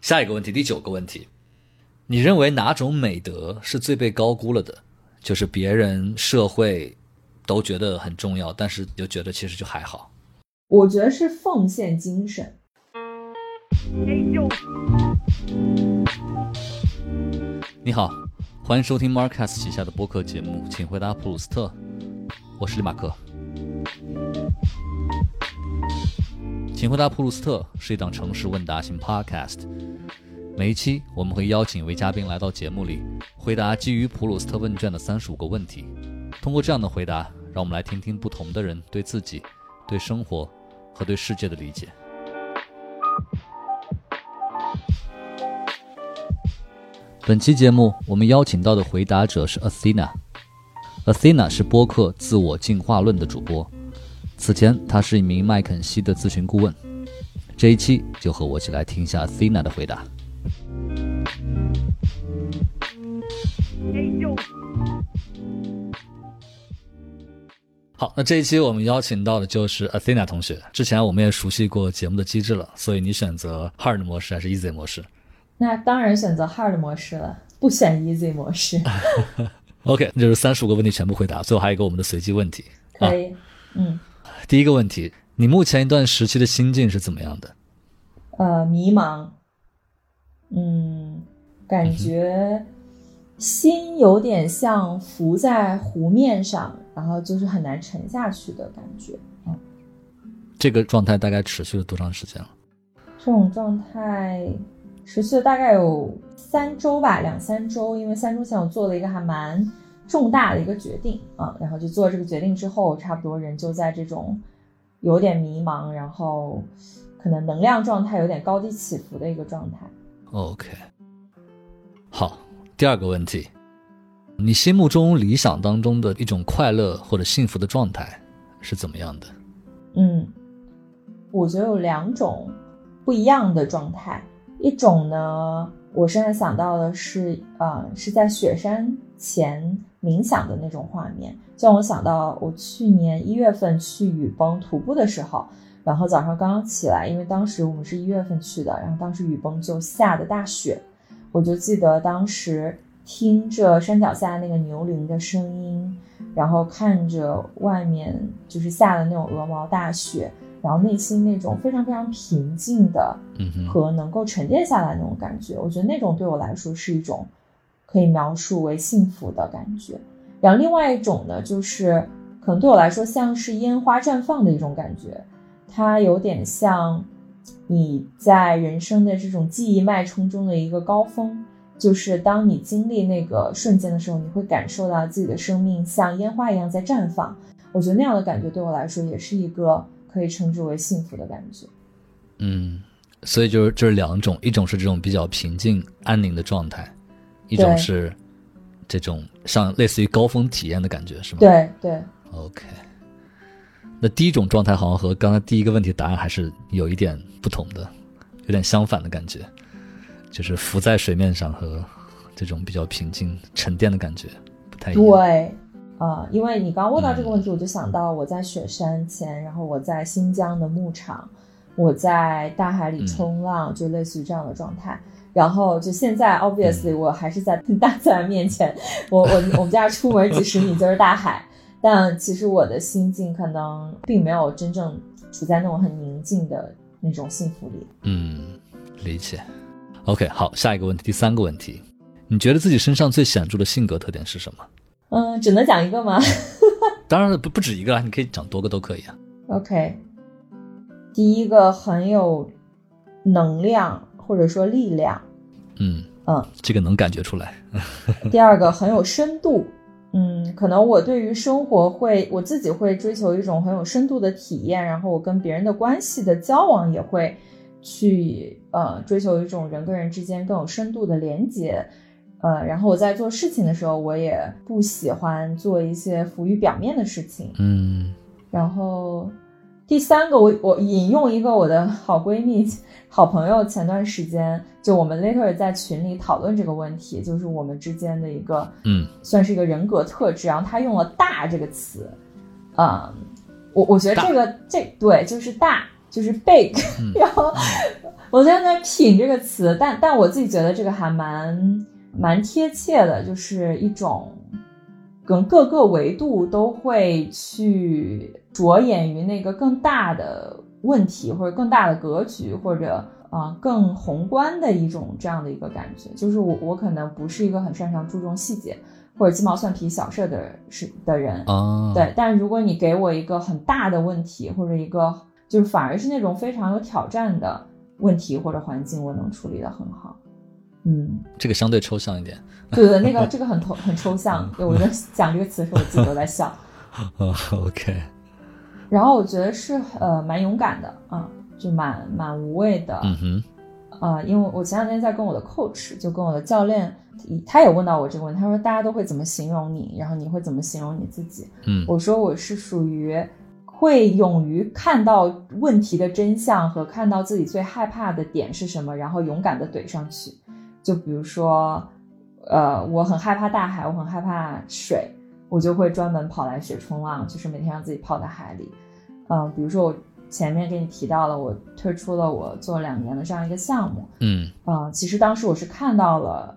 下一个问题，第九个问题，你认为哪种美德是最被高估了的？就是别人、社会都觉得很重要，但是就觉得其实就还好。我觉得是奉献精神。你好，欢迎收听 Marcus 旗下的播客节目，请回答普鲁斯特。我是李马克。请回答普鲁斯特是一档城市问答型 Podcast。每一期我们会邀请一位嘉宾来到节目里，回答基于普鲁斯特问卷的三十五个问题。通过这样的回答，让我们来听听不同的人对自己、对生活和对世界的理解。本期节目我们邀请到的回答者是 Athena。Athena 是播客《自我进化论》的主播。此前，他是一名麦肯锡的咨询顾问。这一期就和我一起来听一下 Thina 的回答。好，那这一期我们邀请到的就是 Athena 同学。之前我们也熟悉过节目的机制了，所以你选择 Hard 模式还是 Easy 模式？那当然选择 Hard 模式了，不选 Easy 模式。OK，那就是三十五个问题全部回答，最后还有一个我们的随机问题。可以，嗯。第一个问题，你目前一段时期的心境是怎么样的？呃，迷茫，嗯，感觉心有点像浮在湖面上，然后就是很难沉下去的感觉。嗯，这个状态大概持续了多长时间了？这种状态持续了大概有三周吧，两三周。因为三周前我做了一个还蛮。重大的一个决定啊，然后就做这个决定之后，差不多人就在这种有点迷茫，然后可能能量状态有点高低起伏的一个状态。OK，好，第二个问题，你心目中理想当中的一种快乐或者幸福的状态是怎么样的？嗯，我觉得有两种不一样的状态，一种呢，我现在想到的是，呃，是在雪山前。冥想的那种画面，就让我想到我去年一月份去雨崩徒步的时候，然后早上刚刚起来，因为当时我们是一月份去的，然后当时雨崩就下的大雪，我就记得当时听着山脚下那个牛铃的声音，然后看着外面就是下的那种鹅毛大雪，然后内心那种非常非常平静的和能够沉淀下来那种感觉，我觉得那种对我来说是一种。可以描述为幸福的感觉，然后另外一种呢，就是可能对我来说像是烟花绽放的一种感觉，它有点像你在人生的这种记忆脉冲中的一个高峰，就是当你经历那个瞬间的时候，你会感受到自己的生命像烟花一样在绽放。我觉得那样的感觉对我来说也是一个可以称之为幸福的感觉。嗯，所以就是就是两种，一种是这种比较平静安宁的状态。一种是这种像类似于高峰体验的感觉，是吗？对对。OK，那第一种状态好像和刚才第一个问题答案还是有一点不同的，有点相反的感觉，就是浮在水面上和这种比较平静沉淀的感觉不太一样。对，啊，因为你刚问到这个问题，我就想到我在雪山前，然后我在新疆的牧场，我在大海里冲浪，就类似于这样的状态。然后就现在，obviously，我还是在大自然面前。我我我们家出门几十米就是大海，但其实我的心境可能并没有真正处在那种很宁静的那种幸福里。嗯，理解。OK，好，下一个问题，第三个问题，你觉得自己身上最显著的性格特点是什么？嗯，只能讲一个吗？当然不不止一个啊，你可以讲多个都可以啊。OK，第一个很有能量。或者说力量，嗯。嗯，这个能感觉出来。第二个很有深度，嗯，可能我对于生活会我自己会追求一种很有深度的体验，然后我跟别人的关系的交往也会去呃追求一种人跟人之间更有深度的连接，呃，然后我在做事情的时候，我也不喜欢做一些浮于表面的事情，嗯，然后第三个我我引用一个我的好闺蜜。好朋友前段时间就我们 later 在群里讨论这个问题，就是我们之间的一个，嗯，算是一个人格特质。然后她用了“大”这个词，嗯，我我觉得这个这对就是大，就是 big。然后我在那“品”这个词，但但我自己觉得这个还蛮蛮贴切的，就是一种跟各个维度都会去着眼于那个更大的问题，或者更大的格局，或者啊更宏观的一种这样的一个感觉。就是我我可能不是一个很擅长注重细节或者鸡毛蒜皮小事的是的人啊，对。但如果你给我一个很大的问题，或者一个就是反而是那种非常有挑战的。问题或者环境，我能处理的很好。嗯，这个相对抽象一点。对对，那个这个很抽很抽象。对我在讲这个词的时候，我自己都在笑。OK。然后我觉得是呃蛮勇敢的啊，就蛮蛮无畏的。嗯哼。啊，因为我前两天在跟我的 coach，就跟我的教练，他也问到我这个问题，他说大家都会怎么形容你，然后你会怎么形容你自己？嗯，我说我是属于。会勇于看到问题的真相和看到自己最害怕的点是什么，然后勇敢的怼上去。就比如说，呃，我很害怕大海，我很害怕水，我就会专门跑来学冲浪，就是每天让自己泡在海里。嗯，比如说我前面给你提到了，我推出了我做两年的这样一个项目。嗯，啊，其实当时我是看到了，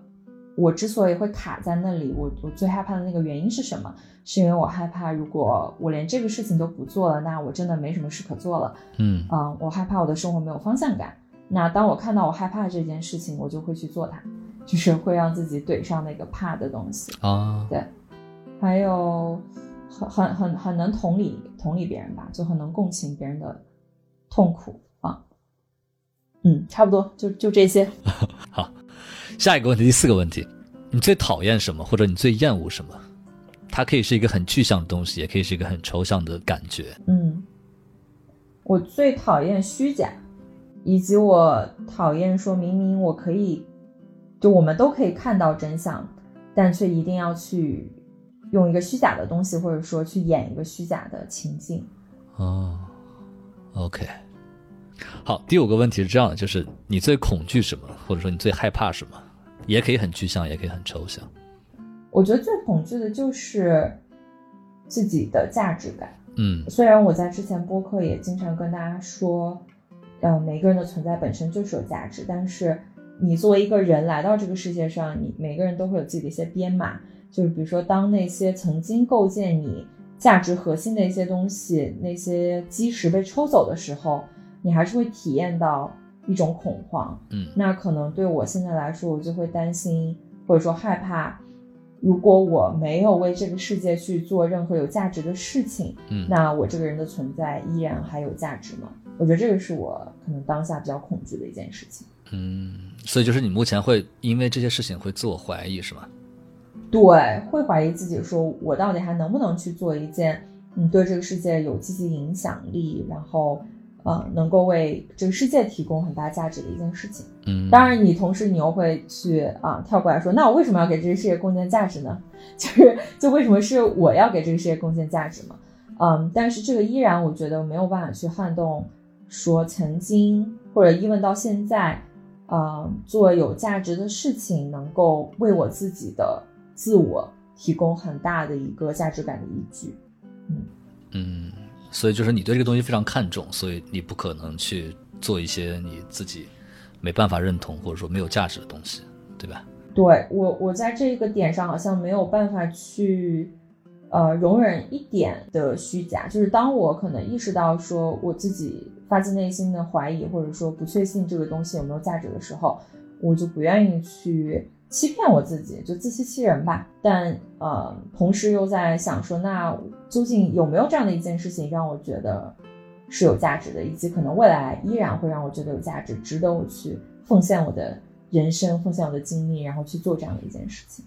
我之所以会卡在那里，我我最害怕的那个原因是什么？是因为我害怕，如果我连这个事情都不做了，那我真的没什么事可做了。嗯啊，我害怕我的生活没有方向感。那当我看到我害怕这件事情，我就会去做它，就是会让自己怼上那个怕的东西啊。对，还有很很很很能同理同理别人吧，就很能共情别人的痛苦啊。嗯，差不多就就这些。好，下一个问题，第四个问题，你最讨厌什么，或者你最厌恶什么？它可以是一个很具象的东西，也可以是一个很抽象的感觉。嗯，我最讨厌虚假，以及我讨厌说明明我可以，就我们都可以看到真相，但却一定要去用一个虚假的东西，或者说去演一个虚假的情境。哦，OK，好，第五个问题是这样的，就是你最恐惧什么，或者说你最害怕什么，也可以很具象，也可以很抽象。我觉得最恐惧的就是自己的价值感。嗯，虽然我在之前播客也经常跟大家说，呃，每个人的存在本身就是有价值，但是你作为一个人来到这个世界上，你每个人都会有自己的一些编码。就是比如说，当那些曾经构建你价值核心的一些东西，那些基石被抽走的时候，你还是会体验到一种恐慌。嗯，那可能对我现在来说，我就会担心或者说害怕。如果我没有为这个世界去做任何有价值的事情，嗯，那我这个人的存在依然还有价值吗？我觉得这个是我可能当下比较恐惧的一件事情。嗯，所以就是你目前会因为这些事情会自我怀疑，是吗？对，会怀疑自己，说我到底还能不能去做一件嗯对这个世界有积极影响力，然后。呃，能够为这个世界提供很大价值的一件事情。嗯，当然，你同时你又会去啊跳过来说，那我为什么要给这个世界贡献价值呢？就是就为什么是我要给这个世界贡献价值嘛？嗯，但是这个依然我觉得没有办法去撼动，说曾经或者 even 到现在，呃，做有价值的事情能够为我自己的自我提供很大的一个价值感的依据。嗯嗯。所以就是你对这个东西非常看重，所以你不可能去做一些你自己没办法认同或者说没有价值的东西，对吧？对我，我在这个点上好像没有办法去，呃，容忍一点的虚假。就是当我可能意识到说我自己发自内心的怀疑或者说不确信这个东西有没有价值的时候，我就不愿意去。欺骗我自己，就自欺欺人吧。但呃，同时又在想说，那究竟有没有这样的一件事情让我觉得是有价值的，以及可能未来依然会让我觉得有价值，值得我去奉献我的人生，奉献我的精力，然后去做这样的一件事情。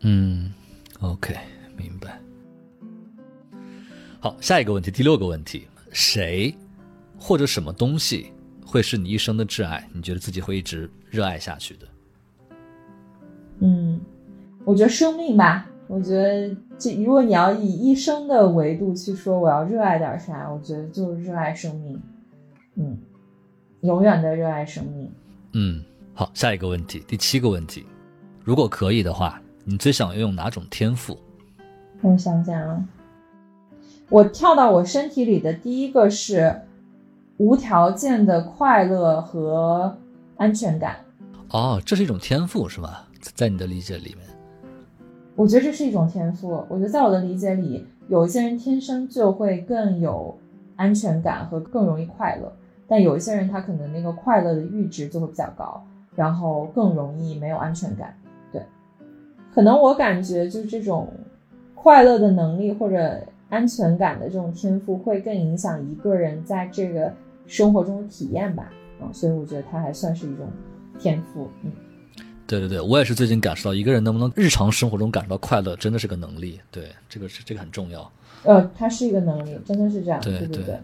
嗯，OK，明白。好，下一个问题，第六个问题，谁或者什么东西会是你一生的挚爱？你觉得自己会一直热爱下去的？嗯，我觉得生命吧。我觉得这如果你要以一生的维度去说，我要热爱点啥？我觉得就是热爱生命。嗯，永远的热爱生命。嗯，好，下一个问题，第七个问题，如果可以的话，你最想拥有哪种天赋？我想想啊，我跳到我身体里的第一个是，无条件的快乐和安全感。哦，这是一种天赋是吧？在你的理解里面，我觉得这是一种天赋。我觉得在我的理解里，有一些人天生就会更有安全感和更容易快乐，但有一些人他可能那个快乐的阈值就会比较高，然后更容易没有安全感。对，可能我感觉就是这种快乐的能力或者安全感的这种天赋，会更影响一个人在这个生活中的体验吧。啊，所以我觉得它还算是一种天赋。嗯。对对对，我也是最近感受到，一个人能不能日常生活中感受到快乐，真的是个能力。对，这个是这个很重要。呃，它是一个能力，真的是这样。对对对。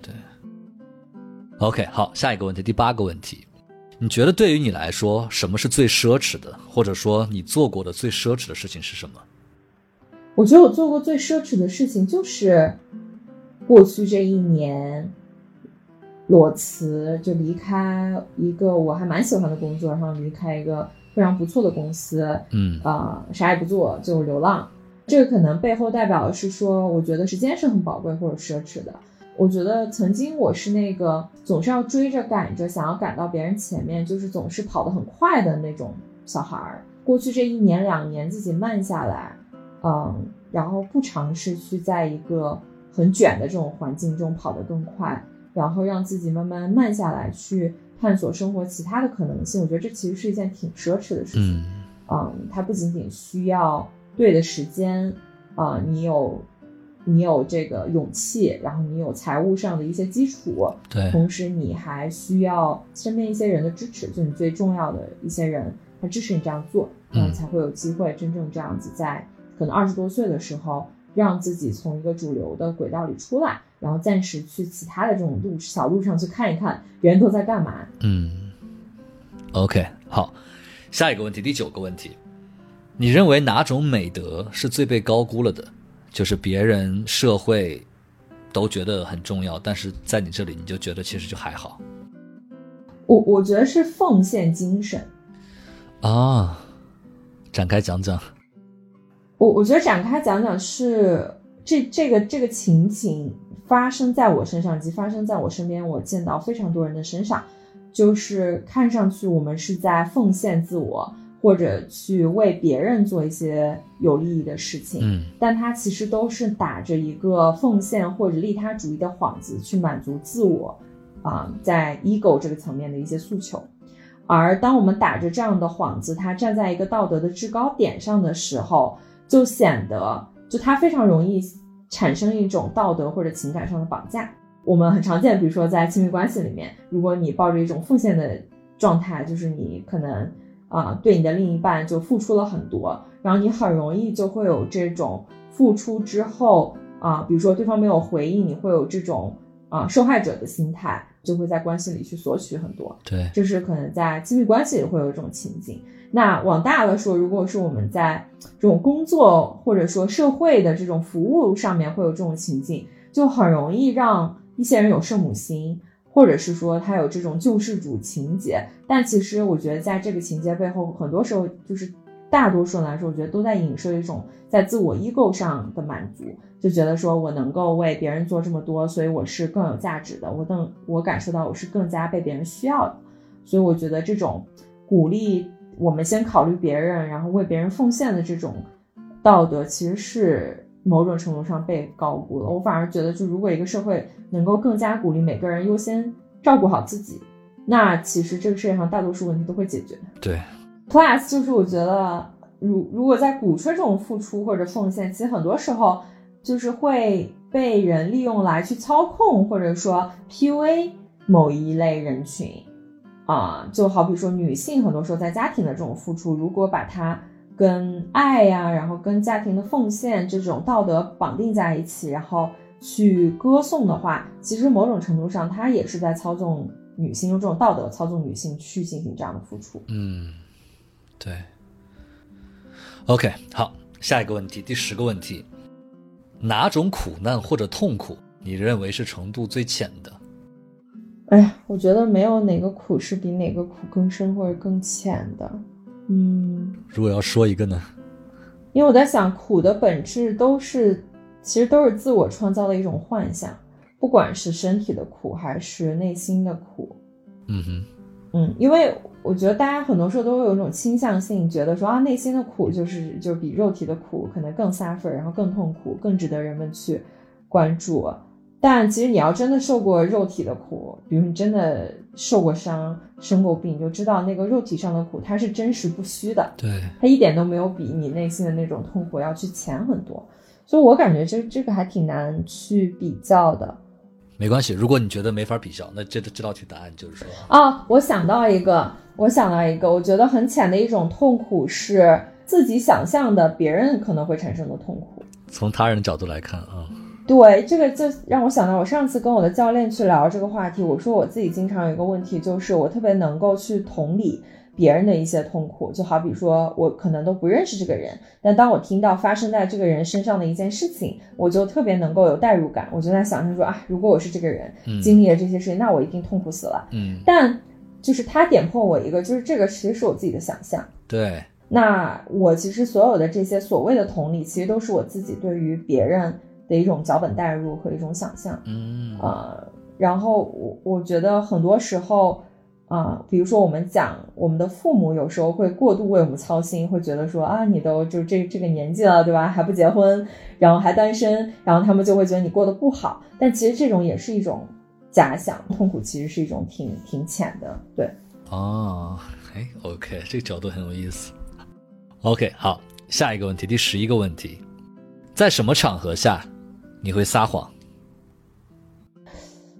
OK，好，下一个问题，第八个问题，你觉得对于你来说，什么是最奢侈的，或者说你做过的最奢侈的事情是什么？我觉得我做过最奢侈的事情就是过去这一年裸辞，就离开一个我还蛮喜欢的工作，然后离开一个。非常不错的公司，嗯啊，啥也不做就流浪，这个可能背后代表的是说，我觉得时间是很宝贵或者奢侈的。我觉得曾经我是那个总是要追着赶着，想要赶到别人前面，就是总是跑得很快的那种小孩儿。过去这一年两年，自己慢下来，嗯，然后不尝试去在一个很卷的这种环境中跑得更快，然后让自己慢慢慢下来去。探索生活其他的可能性，我觉得这其实是一件挺奢侈的事情。嗯，它不仅仅需要对的时间，啊，你有你有这个勇气，然后你有财务上的一些基础，对，同时你还需要身边一些人的支持，就你最重要的一些人，他支持你这样做，嗯，才会有机会真正这样子在可能二十多岁的时候，让自己从一个主流的轨道里出来。然后暂时去其他的这种路小路上去看一看，别人都在干嘛。嗯，OK，好，下一个问题，第九个问题，你认为哪种美德是最被高估了的？就是别人、社会都觉得很重要，但是在你这里，你就觉得其实就还好。我我觉得是奉献精神。啊，展开讲讲。我我觉得展开讲讲是这这个这个情景。发生在我身上及发生在我身边，我见到非常多人的身上，就是看上去我们是在奉献自我，或者去为别人做一些有利益的事情，嗯，但他其实都是打着一个奉献或者利他主义的幌子去满足自我，啊，在 ego 这个层面的一些诉求。而当我们打着这样的幌子，他站在一个道德的制高点上的时候，就显得就他非常容易。产生一种道德或者情感上的绑架，我们很常见，比如说在亲密关系里面，如果你抱着一种奉献的状态，就是你可能啊对你的另一半就付出了很多，然后你很容易就会有这种付出之后啊，比如说对方没有回应，你会有这种啊受害者的心态，就会在关系里去索取很多。对，这是可能在亲密关系里会有这种情景。那往大了说，如果是我们在这种工作或者说社会的这种服务上面会有这种情境，就很容易让一些人有圣母心，或者是说他有这种救世主情节。但其实我觉得在这个情节背后，很多时候就是大多数人来说，我觉得都在影射一种在自我 ego 上的满足，就觉得说我能够为别人做这么多，所以我是更有价值的，我更我感受到我是更加被别人需要的。所以我觉得这种鼓励。我们先考虑别人，然后为别人奉献的这种道德，其实是某种程度上被高估了。我反而觉得，就如果一个社会能够更加鼓励每个人优先照顾好自己，那其实这个世界上大多数问题都会解决。对，Plus 就是我觉得，如如果在鼓吹这种付出或者奉献，其实很多时候就是会被人利用来去操控，或者说 PUA 某一类人群。啊，就好比说女性很多时候在家庭的这种付出，如果把它跟爱呀，然后跟家庭的奉献这种道德绑定在一起，然后去歌颂的话，其实某种程度上，它也是在操纵女性，用这种道德操纵女性去进行这样的付出。嗯，对。OK，好，下一个问题，第十个问题，哪种苦难或者痛苦你认为是程度最浅的？哎呀，我觉得没有哪个苦是比哪个苦更深或者更浅的。嗯，如果要说一个呢？因为我在想，苦的本质都是，其实都是自我创造的一种幻想。不管是身体的苦还是内心的苦。嗯哼，嗯，因为我觉得大家很多时候都会有一种倾向性，觉得说啊，内心的苦就是就是比肉体的苦可能更 suffer，然后更痛苦，更值得人们去关注。但其实你要真的受过肉体的苦，比如你真的受过伤、生过病，你就知道那个肉体上的苦它是真实不虚的，对，它一点都没有比你内心的那种痛苦要去浅很多。所以我感觉这这个还挺难去比较的。没关系，如果你觉得没法比较，那这这道题答案就是说啊，我想到一个，我想到一个，我觉得很浅的一种痛苦是自己想象的别人可能会产生的痛苦。从他人的角度来看啊。对，这个就让我想到，我上次跟我的教练去聊这个话题，我说我自己经常有一个问题，就是我特别能够去同理别人的一些痛苦，就好比说我可能都不认识这个人，但当我听到发生在这个人身上的一件事情，我就特别能够有代入感，我就在想象说啊，如果我是这个人，经历了这些事情，那我一定痛苦死了。嗯，但就是他点破我一个，就是这个其实是我自己的想象。对，那我其实所有的这些所谓的同理，其实都是我自己对于别人。的一种脚本代入和一种想象，嗯啊，然后我我觉得很多时候啊，比如说我们讲我们的父母有时候会过度为我们操心，会觉得说啊，你都就这这个年纪了，对吧？还不结婚，然后还单身，然后他们就会觉得你过得不好。但其实这种也是一种假想，痛苦其实是一种挺挺浅的，对。哦，哎，OK，这个角度很有意思。OK，好，下一个问题，第十一个问题，在什么场合下？你会撒谎？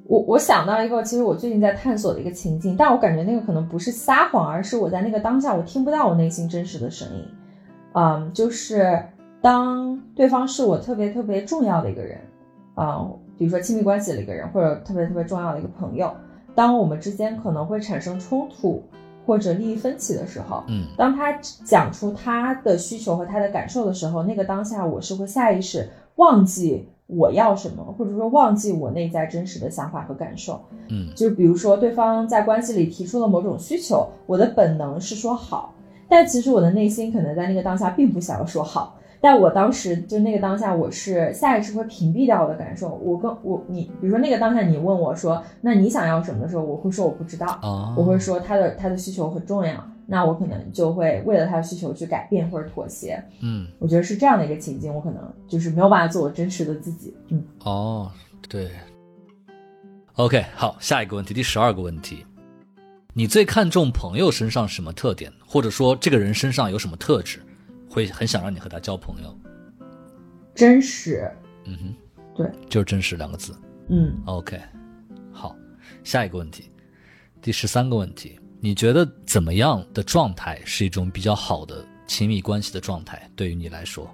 我我想到一个，其实我最近在探索的一个情境，但我感觉那个可能不是撒谎，而是我在那个当下我听不到我内心真实的声音。嗯，就是当对方是我特别特别重要的一个人，啊，比如说亲密关系的一个人，或者特别特别重要的一个朋友，当我们之间可能会产生冲突或者利益分歧的时候，嗯，当他讲出他的需求和他的感受的时候，那个当下我是会下意识忘记。我要什么，或者说忘记我内在真实的想法和感受，嗯，就比如说对方在关系里提出了某种需求，我的本能是说好，但其实我的内心可能在那个当下并不想要说好，但我当时就那个当下，我是下意识会屏蔽掉我的感受，我跟我你，比如说那个当下你问我说，那你想要什么的时候，我会说我不知道，我会说他的他的需求很重要。那我可能就会为了他的需求去改变或者妥协，嗯，我觉得是这样的一个情境，我可能就是没有办法做我真实的自己，嗯，哦，对，OK，好，下一个问题，第十二个问题，你最看重朋友身上什么特点，或者说这个人身上有什么特质，会很想让你和他交朋友？真实，嗯哼，对，就是真实两个字，嗯，OK，好，下一个问题，第十三个问题。你觉得怎么样的状态是一种比较好的亲密关系的状态？对于你来说，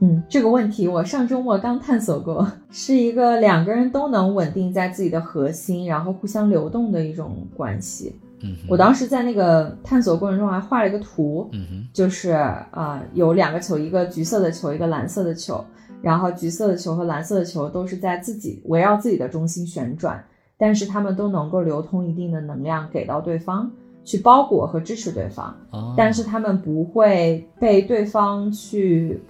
嗯，这个问题我上周末刚探索过，是一个两个人都能稳定在自己的核心，然后互相流动的一种关系。嗯，我当时在那个探索过程中还画了一个图，嗯，就是啊，有两个球，一个橘色的球，一个蓝色的球，然后橘色的球和蓝色的球都是在自己围绕自己的中心旋转，但是他们都能够流通一定的能量给到对方。去包裹和支持对方，但是他们不会被对方去，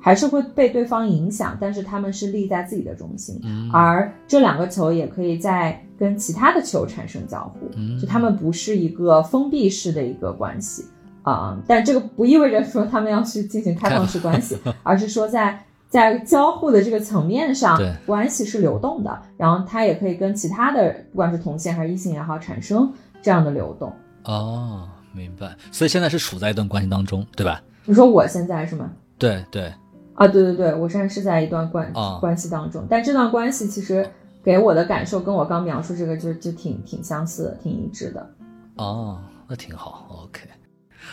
还是会被对方影响，但是他们是立在自己的中心，而这两个球也可以在跟其他的球产生交互，就他们不是一个封闭式的一个关系啊，但这个不意味着说他们要去进行开放式关系，而是说在在交互的这个层面上，关系是流动的，然后它也可以跟其他的不管是同性还是异性也好产生。这样的流动哦，明白。所以现在是处在一段关系当中，对吧？你说我现在是吗？对对。啊，对对对，我现在是在一段关关系当中，但这段关系其实给我的感受跟我刚描述这个就就挺挺相似的，挺一致的。哦，那挺好。OK，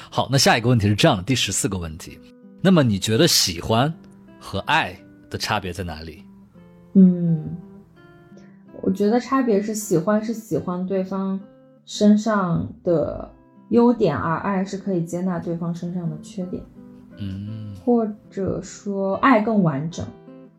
好，那下一个问题是这样的，第十四个问题，那么你觉得喜欢和爱的差别在哪里？嗯。我觉得差别是喜欢是喜欢对方身上的优点，而爱是可以接纳对方身上的缺点。嗯，或者说爱更完整，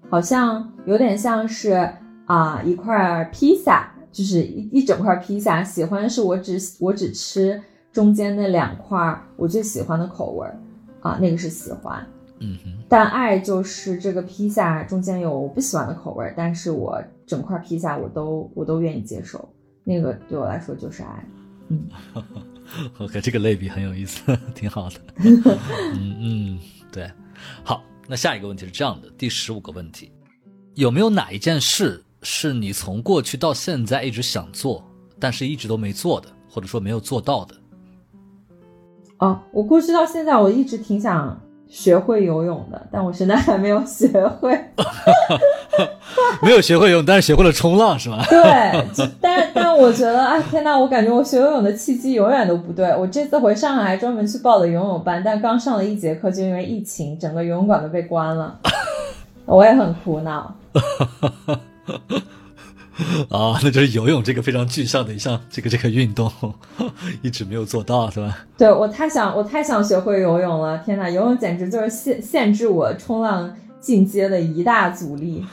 好像有点像是啊一块披萨，就是一一整块披萨。喜欢是我只我只吃中间那两块我最喜欢的口味儿啊，那个是喜欢。嗯哼，但爱就是这个披萨中间有我不喜欢的口味，但是我整块披萨，我都我都愿意接受。那个对我来说就是爱。嗯 OK，这个类比很有意思，挺好的。嗯嗯，对。好，那下一个问题是这样的，第十五个问题，有没有哪一件事是你从过去到现在一直想做，但是一直都没做的，或者说没有做到的？哦，我过去到现在，我一直挺想学会游泳的，但我现在还没有学会。没有学会游泳，但是学会了冲浪，是吧？对，但但我觉得，哎天呐，我感觉我学游泳的契机永远都不对。我这次回上海还专门去报了游泳班，但刚上了一节课，就因为疫情，整个游泳馆都被关了，我也很苦恼。啊，那就是游泳这个非常具象的一项这个这个运动，一直没有做到，是吧？对我太想我太想学会游泳了，天呐，游泳简直就是限限制我冲浪进阶的一大阻力。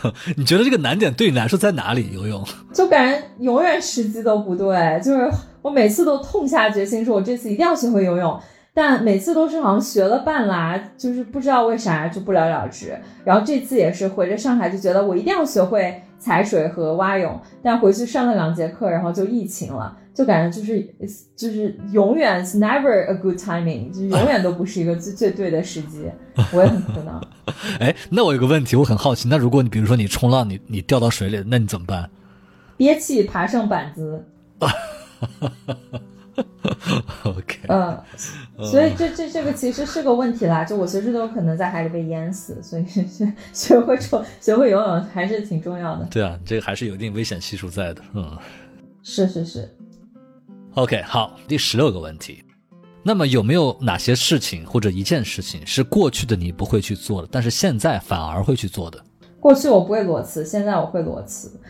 你觉得这个难点对你来说在哪里？游泳 就感觉永远时机都不对，就是我每次都痛下决心说，我这次一定要学会游泳，但每次都是好像学了半拉，就是不知道为啥就不了了之。然后这次也是回着上海，就觉得我一定要学会踩水和蛙泳，但回去上了两节课，然后就疫情了。就感觉就是就是永远 s never a good timing，就永远都不是一个最最对的时机，我也很苦恼。哎，那我有个问题，我很好奇，那如果你比如说你冲浪，你你掉到水里，那你怎么办？憋气爬上板子。OK。嗯，所以这这这个其实是个问题啦，就我随时都有可能在海里被淹死，所以学 学会冲学会游泳还是挺重要的。对啊，这个还是有一定危险系数在的。嗯，是是是。OK，好，第十六个问题，那么有没有哪些事情或者一件事情是过去的你不会去做的，但是现在反而会去做的？过去我不会裸辞，现在我会裸辞。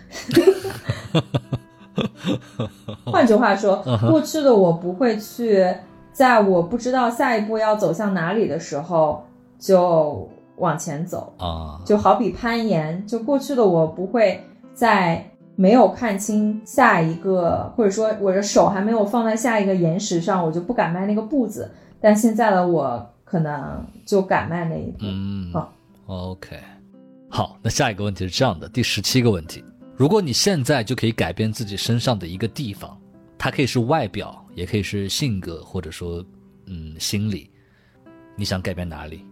换句话说，过去的我不会去，在我不知道下一步要走向哪里的时候就往前走啊，就好比攀岩，就过去的我不会在。没有看清下一个，或者说我的手还没有放在下一个岩石上，我就不敢迈那个步子。但现在的我可能就敢迈那一步。嗯，好，OK，好。那下一个问题是这样的，第十七个问题：如果你现在就可以改变自己身上的一个地方，它可以是外表，也可以是性格，或者说，嗯，心理，你想改变哪里？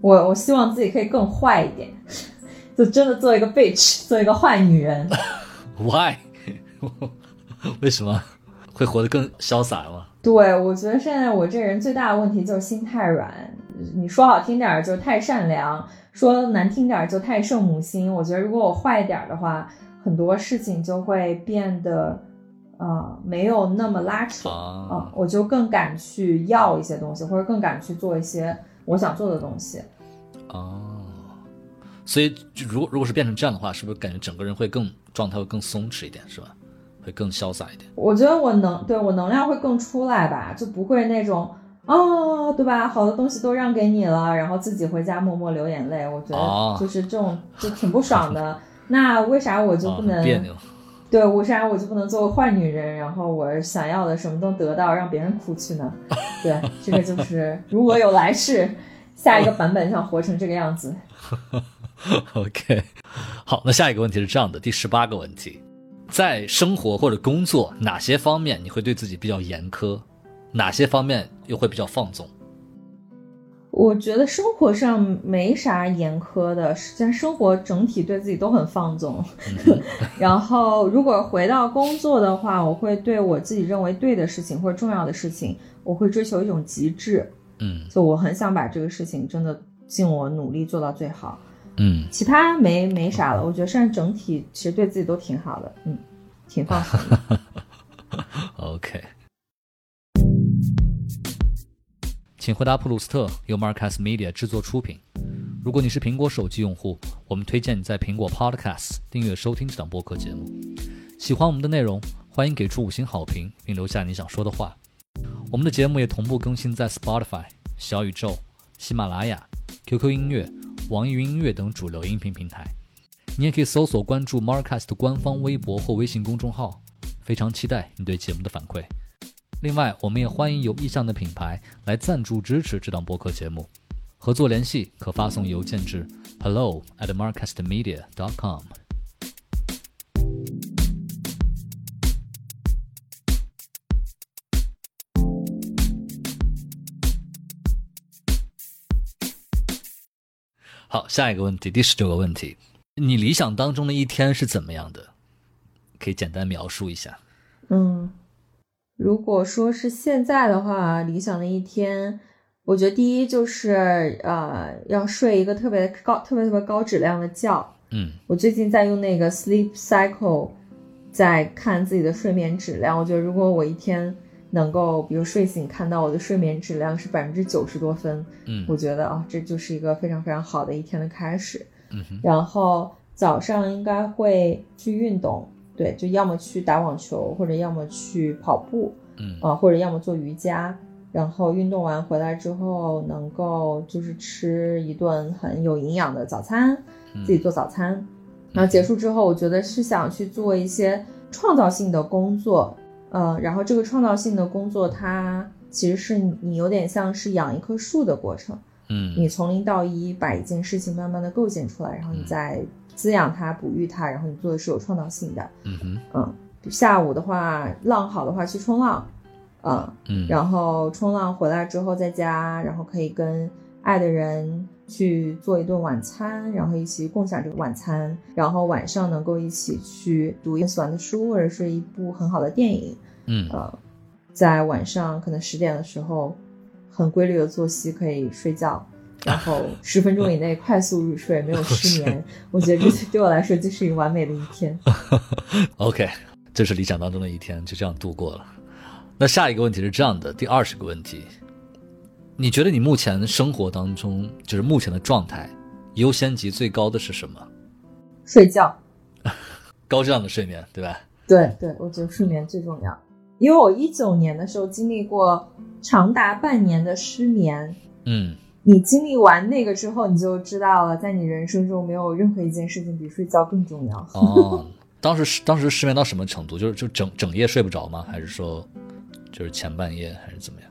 我我希望自己可以更坏一点，就真的做一个 bitch，做一个坏女人。Why？为什么会活得更潇洒吗？对，我觉得现在我这人最大的问题就是心太软。你说好听点儿就太善良，说难听点儿就太圣母心。我觉得如果我坏一点的话，很多事情就会变得呃没有那么拉扯啊，我就更敢去要一些东西，或者更敢去做一些我想做的东西。哦。所以，如果如果是变成这样的话，是不是感觉整个人会更状态会更松弛一点，是吧？会更潇洒一点。我觉得我能对我能量会更出来吧，就不会那种哦，对吧？好多东西都让给你了，然后自己回家默默流眼泪。我觉得就是这种就挺不爽的。那为啥我就不能别扭？对，为啥我就不能做个坏女人？然后我想要的什么都得到，让别人哭去呢？对，这个就是如果有来世，下一个版本想活成这个样子。OK，好，那下一个问题是这样的，第十八个问题，在生活或者工作哪些方面你会对自己比较严苛，哪些方面又会比较放纵？我觉得生活上没啥严苛的，实际上生活整体对自己都很放纵。然后如果回到工作的话，我会对我自己认为对的事情或者重要的事情，我会追求一种极致。嗯，就我很想把这个事情真的尽我努力做到最好。嗯，其他没没啥了，我觉得现在整体其实对自己都挺好的，嗯，挺放松的。OK，请回答普鲁斯特由 Marcus Media 制作出品。如果你是苹果手机用户，我们推荐你在苹果 Podcast 订阅收听这档播客节目。喜欢我们的内容，欢迎给出五星好评，并留下你想说的话。我们的节目也同步更新在 Spotify、小宇宙、喜马拉雅、QQ 音乐。网易云音乐等主流音频平台，你也可以搜索关注 Marcus 的官方微博或微信公众号。非常期待你对节目的反馈。另外，我们也欢迎有意向的品牌来赞助支持这档播客节目。合作联系可发送邮件至 hello at marcusmedia.com。下一个问题，第十九个问题，你理想当中的一天是怎么样的？可以简单描述一下。嗯，如果说是现在的话，理想的一天，我觉得第一就是呃，要睡一个特别高、特别特别高质量的觉。嗯我最近在用那个 Sleep Cycle，在看自己的睡眠质量。我觉得如果我一天能够，比如睡醒看到我的睡眠质量是百分之九十多分，嗯我觉得啊，这就是一个非常非常好的一天的开始。嗯哼然后早上应该会去运动，对，就要么去打网球，或者要么去跑步，嗯啊、或者要么做瑜伽。然后运动完回来之后，能够就是吃一顿很有营养的早餐，嗯自己做早餐。然后结束之后，我觉得是想去做一些创造性的工作，呃，然后这个创造性的工作，它其实是你有点像是养一棵树的过程。嗯你从零到一把一件事情慢慢的构建出来，然后你再滋养它、哺育它，然后你做的是有创造性的。嗯哼嗯，下午的话，浪好的话去冲浪，嗯，嗯然后冲浪回来之后在家，然后可以跟爱的人去做一顿晚餐，然后一起共享这个晚餐，然后晚上能够一起去读一个喜欢的书或者是一部很好的电影，嗯呃，在晚上可能十点的时候，很规律的作息可以睡觉，然后 十分钟以内快速入睡，没有失眠。我觉得这对我来说就是一个完美的一天。OK，这是理想当中的一天，就这样度过了。那下一个问题是这样的，第二十个问题，你觉得你目前生活当中，就是目前的状态，优先级最高的是什么？睡觉，高质量的睡眠，对吧？对对，我觉得睡眠最重要。因为我一九年的时候经历过长达半年的失眠，嗯你经历完那个之后，你就知道了，在你人生中没有任何一件事情比睡觉更重要。哦，当时当时失眠到什么程度？就是就整整夜睡不着吗？还是说就是前半夜还是怎么样？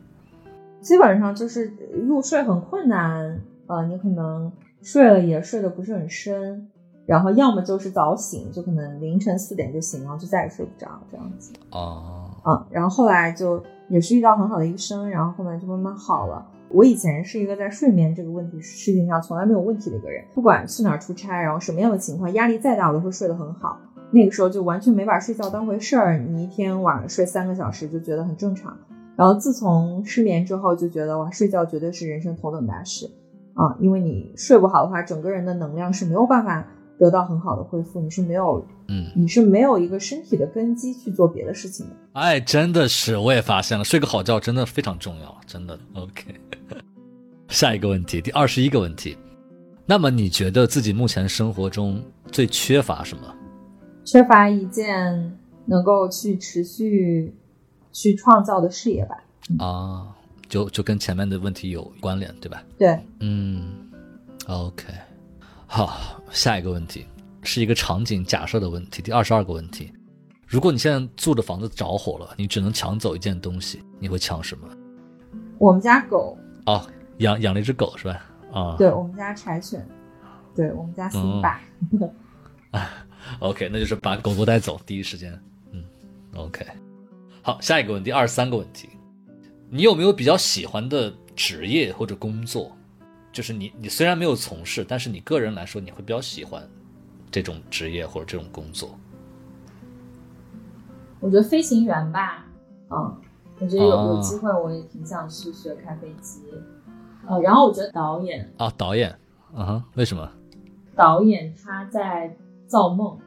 基本上就是入睡很困难，呃，你可能睡了也睡得不是很深，然后要么就是早醒，就可能凌晨四点就醒，然后就再也睡不着这样子。哦，嗯，然后后来就也是遇到很好的医生，然后后面就慢慢好了。我以前是一个在睡眠这个问题事情上从来没有问题的一个人，不管去哪儿出差，然后什么样的情况，压力再大，我都会睡得很好。那个时候就完全没把睡觉当回事儿，你一天晚上睡三个小时就觉得很正常。然后自从失眠之后，就觉得哇，睡觉绝对是人生头等大事啊！因为你睡不好的话，整个人的能量是没有办法得到很好的恢复，你是没有嗯，你是没有一个身体的根基去做别的事情的。哎，真的是，我也发现了，睡个好觉真的非常重要，真的。OK，下一个问题，第二十一个问题，那么你觉得自己目前生活中最缺乏什么？缺乏一件能够去持续去创造的事业吧。啊，就就跟前面的问题有关联，对吧？对，嗯，OK，好，下一个问题是一个场景假设的问题，第二十二个问题，如果你现在住的房子着火了，你只能抢走一件东西，你会抢什么？我们家狗，哦，养养了一只狗是吧？啊，对我们家柴犬，对我们家辛巴。OK，那就是把狗狗带走，第一时间。嗯，OK。好，下一个问题，二十三个问题，你有没有比较喜欢的职业或者工作？就是你，你虽然没有从事，但是你个人来说，你会比较喜欢这种职业或者这种工作？我觉得飞行员吧，嗯，我觉得有哦有机会我也挺想去学开飞机。呃，然后我觉得导演，啊，导演，嗯哼，为什么？导演他在造梦，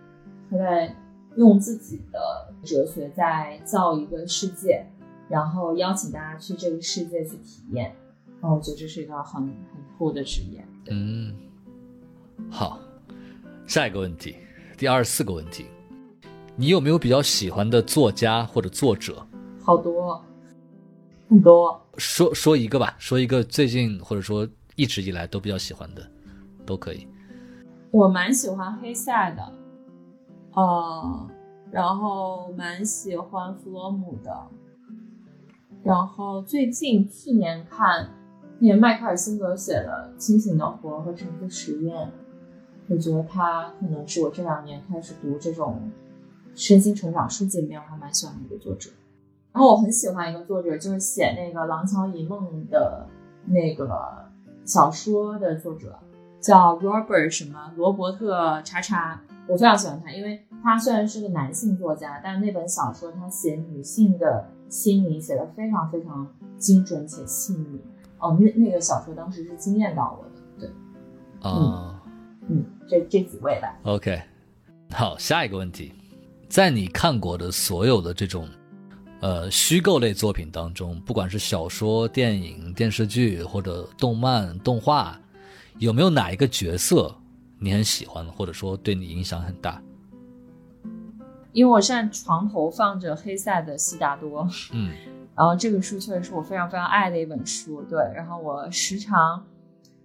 他在用自己的哲学在造一个世界，然后邀请大家去这个世界去体验。然后我觉得这是一个很很酷的职业。嗯，好，下一个问题，第二十四个问题，你有没有比较喜欢的作家或者作者？好多，很多。说说一个吧，说一个最近或者说一直以来都比较喜欢的，都可以。我蛮喜欢黑塞的，呃，然后蛮喜欢弗洛姆的，然后最近去年看那迈克尔辛格写的《清醒的活》和《沉浮实验》，我觉得他可能是我这两年开始读这种身心成长书籍里面我还蛮喜欢的一个作者。然后我很喜欢一个作者，就是写那个《廊桥遗梦》的那个小说的作者，叫 Robert 什么罗伯特叉叉，我非常喜欢他，因为他虽然是个男性作家，但是那本小说他写女性的心理写的非常非常精准且细腻。哦，那那个小说当时是惊艳到我的，对，啊、嗯，这这几位吧。OK，好，下一个问题，在你看过的所有的这种呃虚构类作品当中，不管是小说、电影、电视剧或者动漫、动画，有没有哪一个角色你很喜欢，或者说对你影响很大？因为我现在床头放着黑塞的《悉达多》，嗯 然后这个书确实是我非常非常爱的一本书，对。然后我时常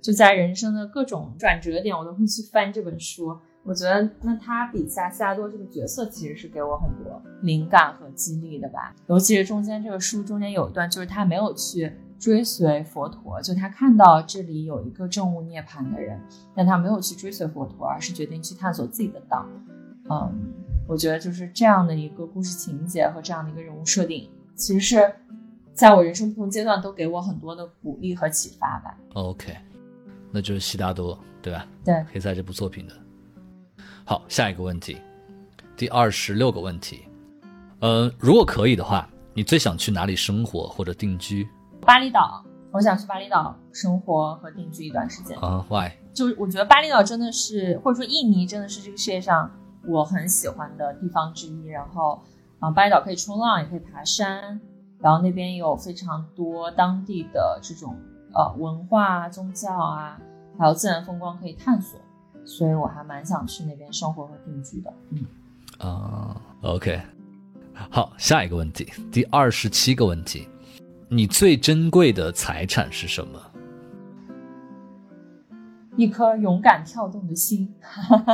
就在人生的各种转折点，我都会去翻这本书。我觉得那他笔下悉达多这个角色其实是给我很多灵感和激励的吧。尤其是中间这个书中间有一段，就是他没有去追随佛陀，就他看到这里有一个证悟涅槃的人，但他没有去追随佛陀，而是决定去探索自己的道。嗯，我觉得就是这样的一个故事情节和这样的一个人物设定，其实是在我人生不同阶段都给我很多的鼓励和启发吧。，OK，那就是悉达多，对吧？对，黑塞这部作品的。好，下一个问题，第二十六个问题，呃，如果可以的话，你最想去哪里生活或者定居巴厘岛，我想去巴厘岛生活和定居一段时间。啊？Why？就是我觉得巴厘岛真的是，或者说印尼真的是这个世界上我很喜欢的地方之一。然后，啊，巴厘岛可以冲浪，也可以爬山，然后那边有非常多当地的这种呃文化、宗教啊，还有自然风光可以探索，所以我还蛮想去那边生活和定居的。嗯，啊，OK，好，下一个问题，第二十七个问题，你最珍贵的财产是什么？一颗勇敢跳动的心，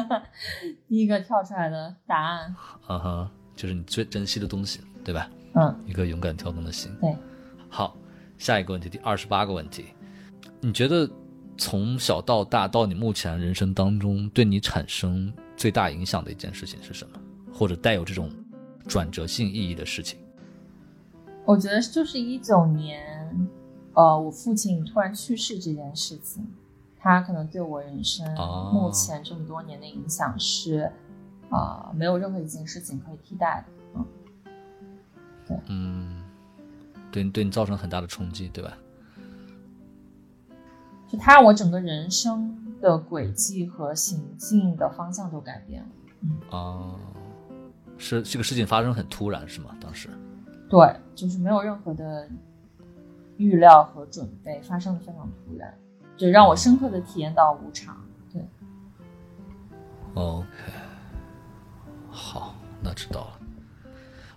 第一个跳出来的答案。啊哈，就是你最珍惜的东西，对吧？嗯，一个勇敢跳动的心。对。好，下一个问题，第二十八个问题，你觉得从小到大到你目前人生当中，对你产生最大影响的一件事情是什么？或者带有这种转折性意义的事情？我觉得就是一九年，呃，我父亲突然去世这件事情，他可能对我人生哦目前这么多年的影响是，啊、没有任何一件事情可以替代的。嗯，嗯，对对你造成很大的冲击，对吧？就他让我整个人生的轨迹和行进的方向都改变了。啊，是这个事情发生很突然，是吗？当时？对，就是没有任何的预料和准备，发生的非常突然，就让我深刻的体验到无常。对，OK，好，那知道了。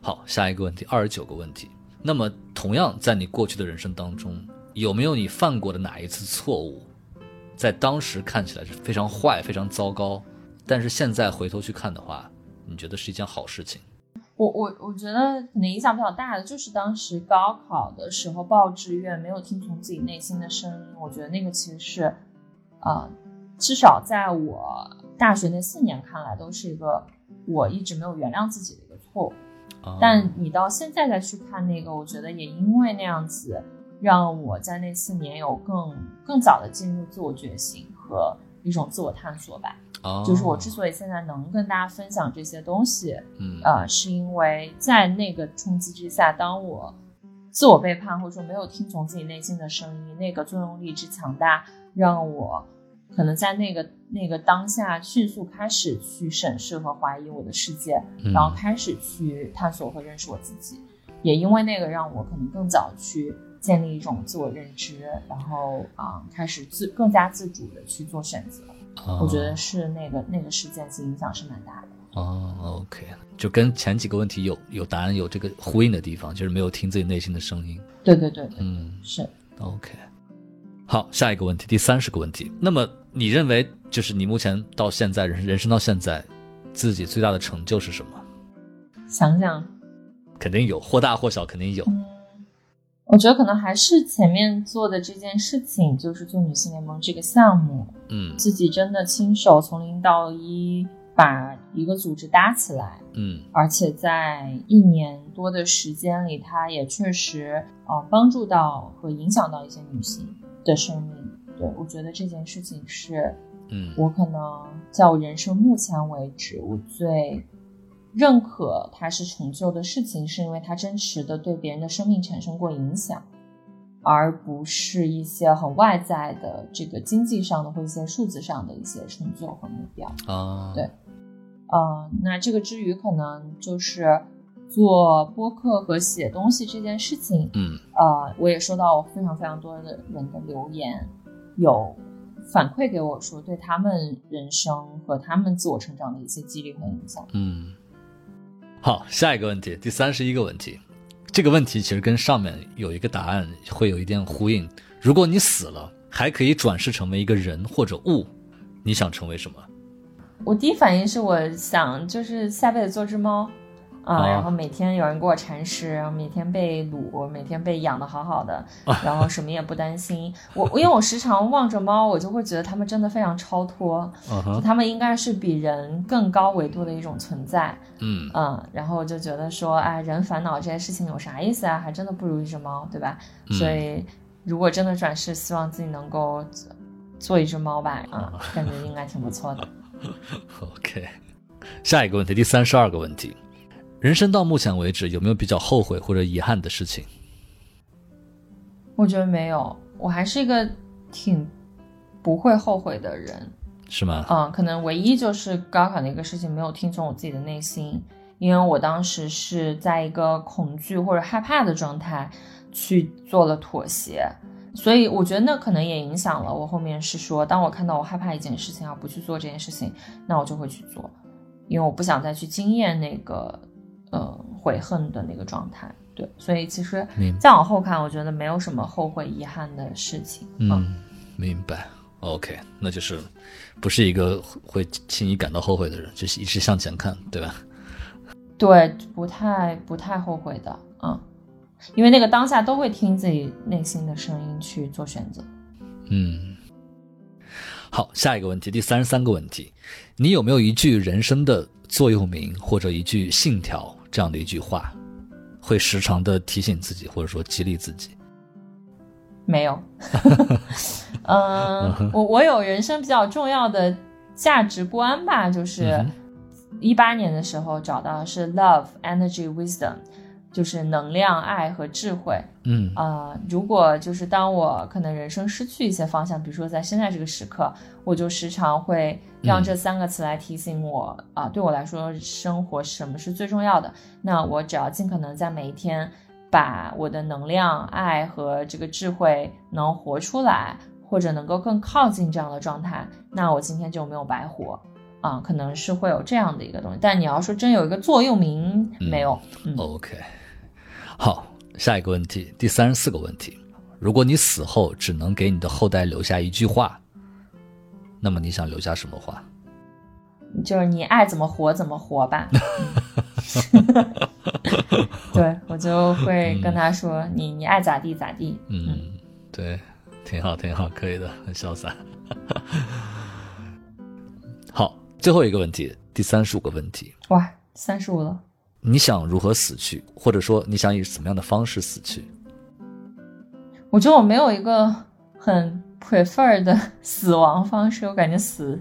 好，下一个问题，二十九个问题。那么，同样在你过去的人生当中，有没有你犯过的哪一次错误，在当时看起来是非常坏、非常糟糕，但是现在回头去看的话，你觉得是一件好事情？我我我觉得可能影响比较大的就是当时高考的时候报志愿没有听从自己内心的声音，我觉得那个其实是，呃，至少在我大学那四年看来都是一个我一直没有原谅自己的一个错误。啊、但你到现在再去看那个，我觉得也因为那样子，让我在那四年有更更早的进入自我觉醒和一种自我探索吧。哦就是我之所以现在能跟大家分享这些东西，嗯呃，是因为在那个冲击之下，当我自我背叛或者说没有听从自己内心的声音，那个作用力之强大，让我可能在那个那个当下迅速开始去审视和怀疑我的世界，嗯然后开始去探索和认识我自己。也因为那个，让我可能更早去建立一种自我认知，然后啊、开始自更加自主的去做选择。哦我觉得是那个那个事件其实影响是蛮大的。哦，OK，就跟前几个问题有有答案有这个呼应的地方，就是没有听自己内心的声音。对对对对，嗯是。，OK。好，下一个问题，第三十个问题。那么你认为，就是你目前到现在人人生到现在，自己最大的成就是什么？想想，肯定有，或大或小，肯定有。嗯，我觉得可能还是前面做的这件事情，就是做女性联盟这个项目，嗯。自己真的亲手从零到一把一个组织搭起来，嗯。而且在一年多的时间里，他也确实呃帮助到和影响到一些女性的生命。对我觉得这件事情是嗯。我可能在我人生目前为止，我最认可他是成就的事情，是因为他真实的对别人的生命产生过影响，而不是一些很外在的这个经济上的或一些数字上的一些成就和目标。啊，对呃，那这个之余，可能就是做播客和写东西这件事情，嗯呃，我也收到非常非常多的人的留言，有反馈给我说对他们人生和他们自我成长的一些激励和影响。嗯。好，下一个问题，第三十一个问题，这个问题其实跟上面有一个答案会有一点呼应。如果你死了，还可以转世成为一个人或者物，你想成为什么？我第一反应是我想就是下辈子做只猫。啊、啊然后每天有人给我铲屎，然后每天被撸，每天被养的好好的，然后什么也不担心。我因为我时常望着猫，我就会觉得它们真的非常超脱，就嗯，它们应该是比人更高维度的一种存在。嗯嗯，然后我就觉得说，哎，人烦恼这些事情有啥意思啊？还真的不如一只猫，对吧？嗯所以如果真的转世，希望自己能够做一只猫吧，啊、感觉应该挺不错的。OK。下一个问题，第三十二个问题，人生到目前为止有没有比较后悔或者遗憾的事情？我觉得没有，我还是一个挺不会后悔的人。是吗？嗯，可能唯一就是高考那个事情没有听从我自己的内心，因为我当时是在一个恐惧或者害怕的状态去做了妥协，所以我觉得那可能也影响了我后面是说，当我看到我害怕一件事情而不去做这件事情，那我就会去做，因为我不想再去经验那个呃悔恨的那个状态。对，所以其实再往后看，我觉得没有什么后悔遗憾的事情。嗯，明白。OK，那就是不是一个会轻易感到后悔的人，就是一直向前看，对吧？对，不太不太后悔的，嗯，因为那个当下都会听自己内心的声音去做选择。嗯。好，下一个问题，第三十三个问题，你有没有一句人生的座右铭或者一句信条这样的一句话，会时常的提醒自己，或者说激励自己？没有，嗯，我我有人生比较重要的价值观吧，就是嗯一八年的时候找到的是 love, energy, wisdom，就是能量、爱和智慧。嗯啊、如果就是当我可能人生失去一些方向，比如说在现在这个时刻，我就时常会让这三个词来提醒我啊、对我来说，生活什么是最重要的？那我只要尽可能在每一天把我的能量、爱和这个智慧能活出来，或者能够更靠近这样的状态，那我今天就没有白活。啊，可能是会有这样的一个东西，但你要说真有一个座右铭，没有，嗯 OK，好，下一个问题，第三十四个问题，如果你死后只能给你的后代留下一句话，那么你想留下什么话？就是你爱怎么活怎么活吧。对我就会跟他说，你你爱咋地咋地。嗯，对，挺好，挺好，可以的，很潇洒。好，最后一个问题，第三十五个问题，哇，三十五了，你想如何死去，或者说你想以什么样的方式死去？我觉得我没有一个很 prefer 的 死亡方式，我感觉死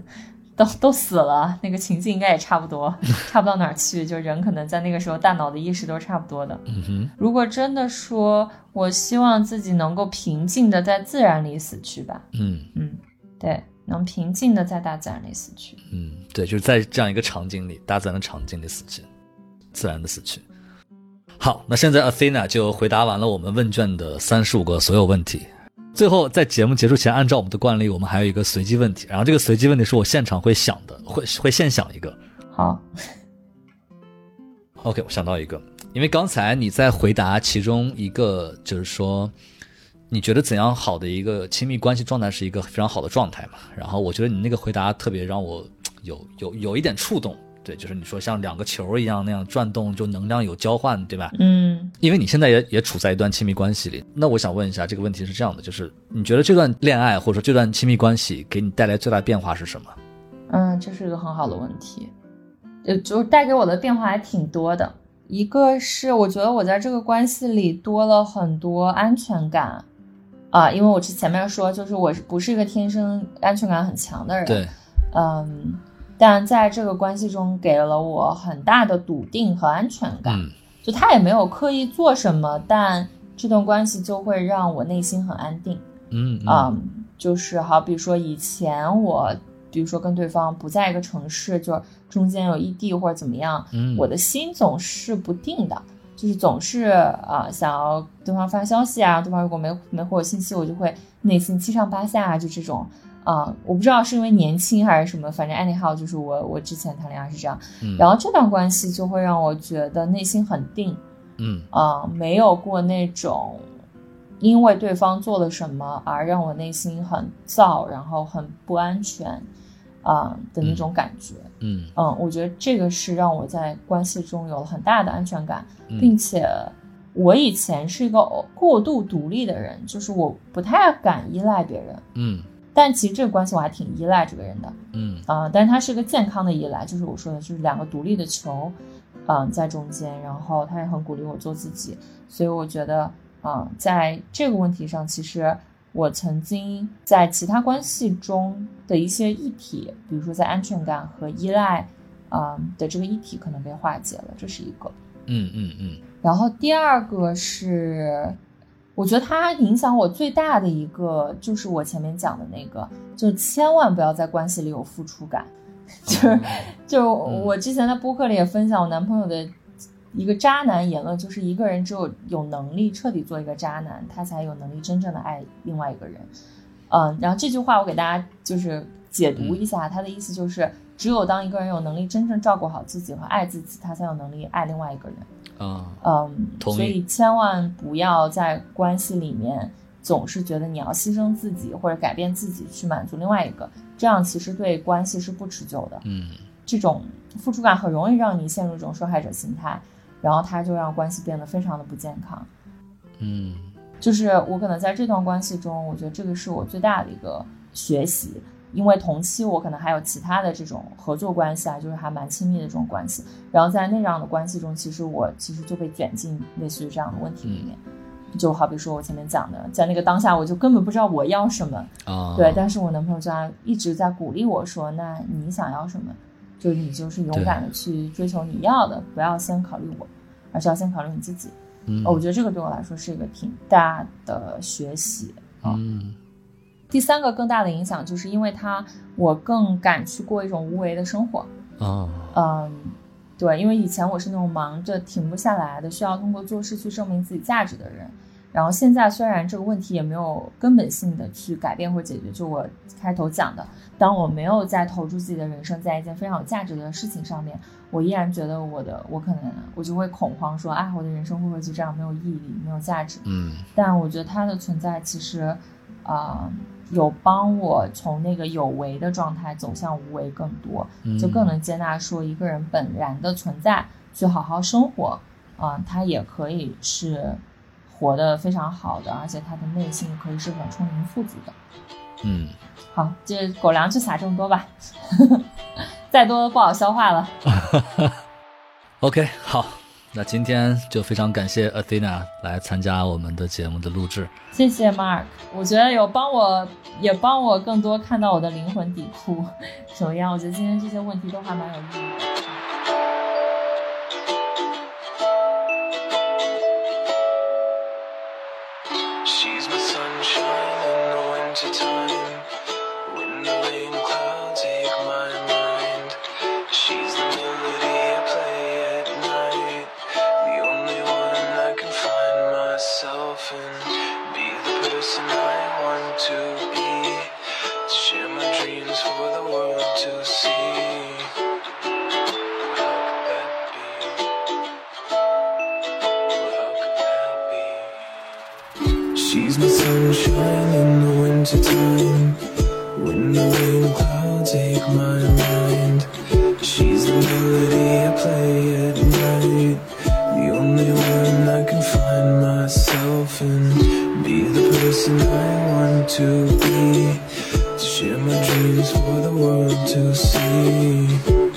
都都死了，那个情境应该也差不多，差不到哪儿去。就人可能在那个时候大脑的意识都是差不多的。嗯哼，如果真的说，我希望自己能够平静的在自然里死去吧。嗯嗯，对，能平静的在大自然里死去。嗯，对，就是在这样一个场景里，大自然的场景里死去，自然的死去。好，那现在 Athena 就回答完了我们问卷的三十五个所有问题。最后，在节目结束前，按照我们的惯例，我们还有一个随机问题。然后这个随机问题是我现场会想的，会会现想一个。好，OK，我想到一个，因为刚才你在回答其中一个，就是说，你觉得怎样好的一个亲密关系状态是一个非常好的状态嘛？然后我觉得你那个回答特别让我有有有一点触动，对，就是你说像两个球一样那样转动，就能量有交换，对吧？嗯因为你现在也也处在一段亲密关系里，那我想问一下，这个问题是这样的，就是你觉得这段恋爱或者说这段亲密关系给你带来最大的变化是什么？嗯，这是一个很好的问题，呃，就带给我的变化还挺多的。一个是我觉得我在这个关系里多了很多安全感，啊，因为我前面说，就是我不是一个天生安全感很强的人，对，嗯，但在这个关系中给了我很大的笃定和安全感。嗯就他也没有刻意做什么，但这段关系就会让我内心很安定。嗯嗯嗯，就是好比说以前我，比如说跟对方不在一个城市，就中间有异地或者怎么样，嗯，我的心总是不定的，就是总是啊、想要对方发消息啊，对方如果没没回我信息，我就会内心七上八下啊，就这种啊、我不知道是因为年轻还是什么，反正 anyhow 就是我我之前谈恋爱是这样，嗯然后这段关系就会让我觉得内心很定，嗯啊、没有过那种因为对方做了什么而让我内心很燥，然后很不安全啊、的那种感觉。嗯嗯，我觉得这个是让我在关系中有了很大的安全感，嗯并且我以前是一个过度独立的人，就是我不太敢依赖别人。嗯但其实这个关系我还挺依赖这个人的，嗯。啊、但是他是个健康的依赖，就是我说的，就是两个独立的球，嗯、在中间，然后他也很鼓励我做自己，所以我觉得，啊、在这个问题上，其实我曾经在其他关系中的一些议题，比如说在安全感和依赖，嗯、的这个议题可能被化解了，这是一个。嗯嗯嗯。然后第二个是，我觉得它影响我最大的一个，就是我前面讲的那个，就是千万不要在关系里有付出感。就是，就我之前在播客里也分享我男朋友的一个渣男言论，就是一个人只有有能力彻底做一个渣男，他才有能力真正的爱另外一个人。嗯，然后这句话我给大家就是解读一下，他的意思就是，只有当一个人有能力真正照顾好自己和爱自己，他才有能力爱另外一个人。啊嗯，所以千万不要在关系里面总是觉得你要牺牲自己或者改变自己去满足另外一个，这样其实对关系是不持久的。嗯这种付出感很容易让你陷入一种受害者心态，然后他就让关系变得非常的不健康。嗯就是我可能在这段关系中，我觉得这个是我最大的一个学习，因为同期我可能还有其他的这种合作关系啊，就是还蛮亲密的这种关系。然后在那样的关系中，其实我其实就被卷进类似于这样的问题里面。就好比说我前面讲的，在那个当下，我就根本不知道我要什么，啊，对，但是我男朋友就在一直在鼓励我说，那你想要什么，就你就是勇敢的去追求你要的，不要先考虑我，而是要先考虑你自己。嗯哦我觉得这个对我来说是一个挺大的学习。嗯第三个更大的影响，就是因为它，我更敢去过一种无为的生活。啊嗯，对，因为以前我是那种忙着停不下来的，需要通过做事去证明自己价值的人。然后现在虽然这个问题也没有根本性的去改变或解决，就我开头讲的，当我没有在投注自己的人生在一件非常有价值的事情上面，我依然觉得我的我可能我就会恐慌说啊，我的人生会不会就这样没有意义、没有价值？嗯但我觉得它的存在其实，啊、有帮我从那个有为的状态走向无为更多，嗯，就更能接纳说一个人本然的存在，去好好生活，啊、他也可以是活得非常好的，而且他的内心可以是很充盈富足的。嗯好，这狗粮就撒这么多吧，再多不好消化了。OK，好，那今天就非常感谢 Athena 来参加我们的节目的录制。谢谢 Mark，我觉得有帮我，也帮我更多看到我的灵魂底裤怎么样？我觉得今天这些问题都还蛮有意义的。She's my sunshine in the wintertime. To share my dreams for the world to see.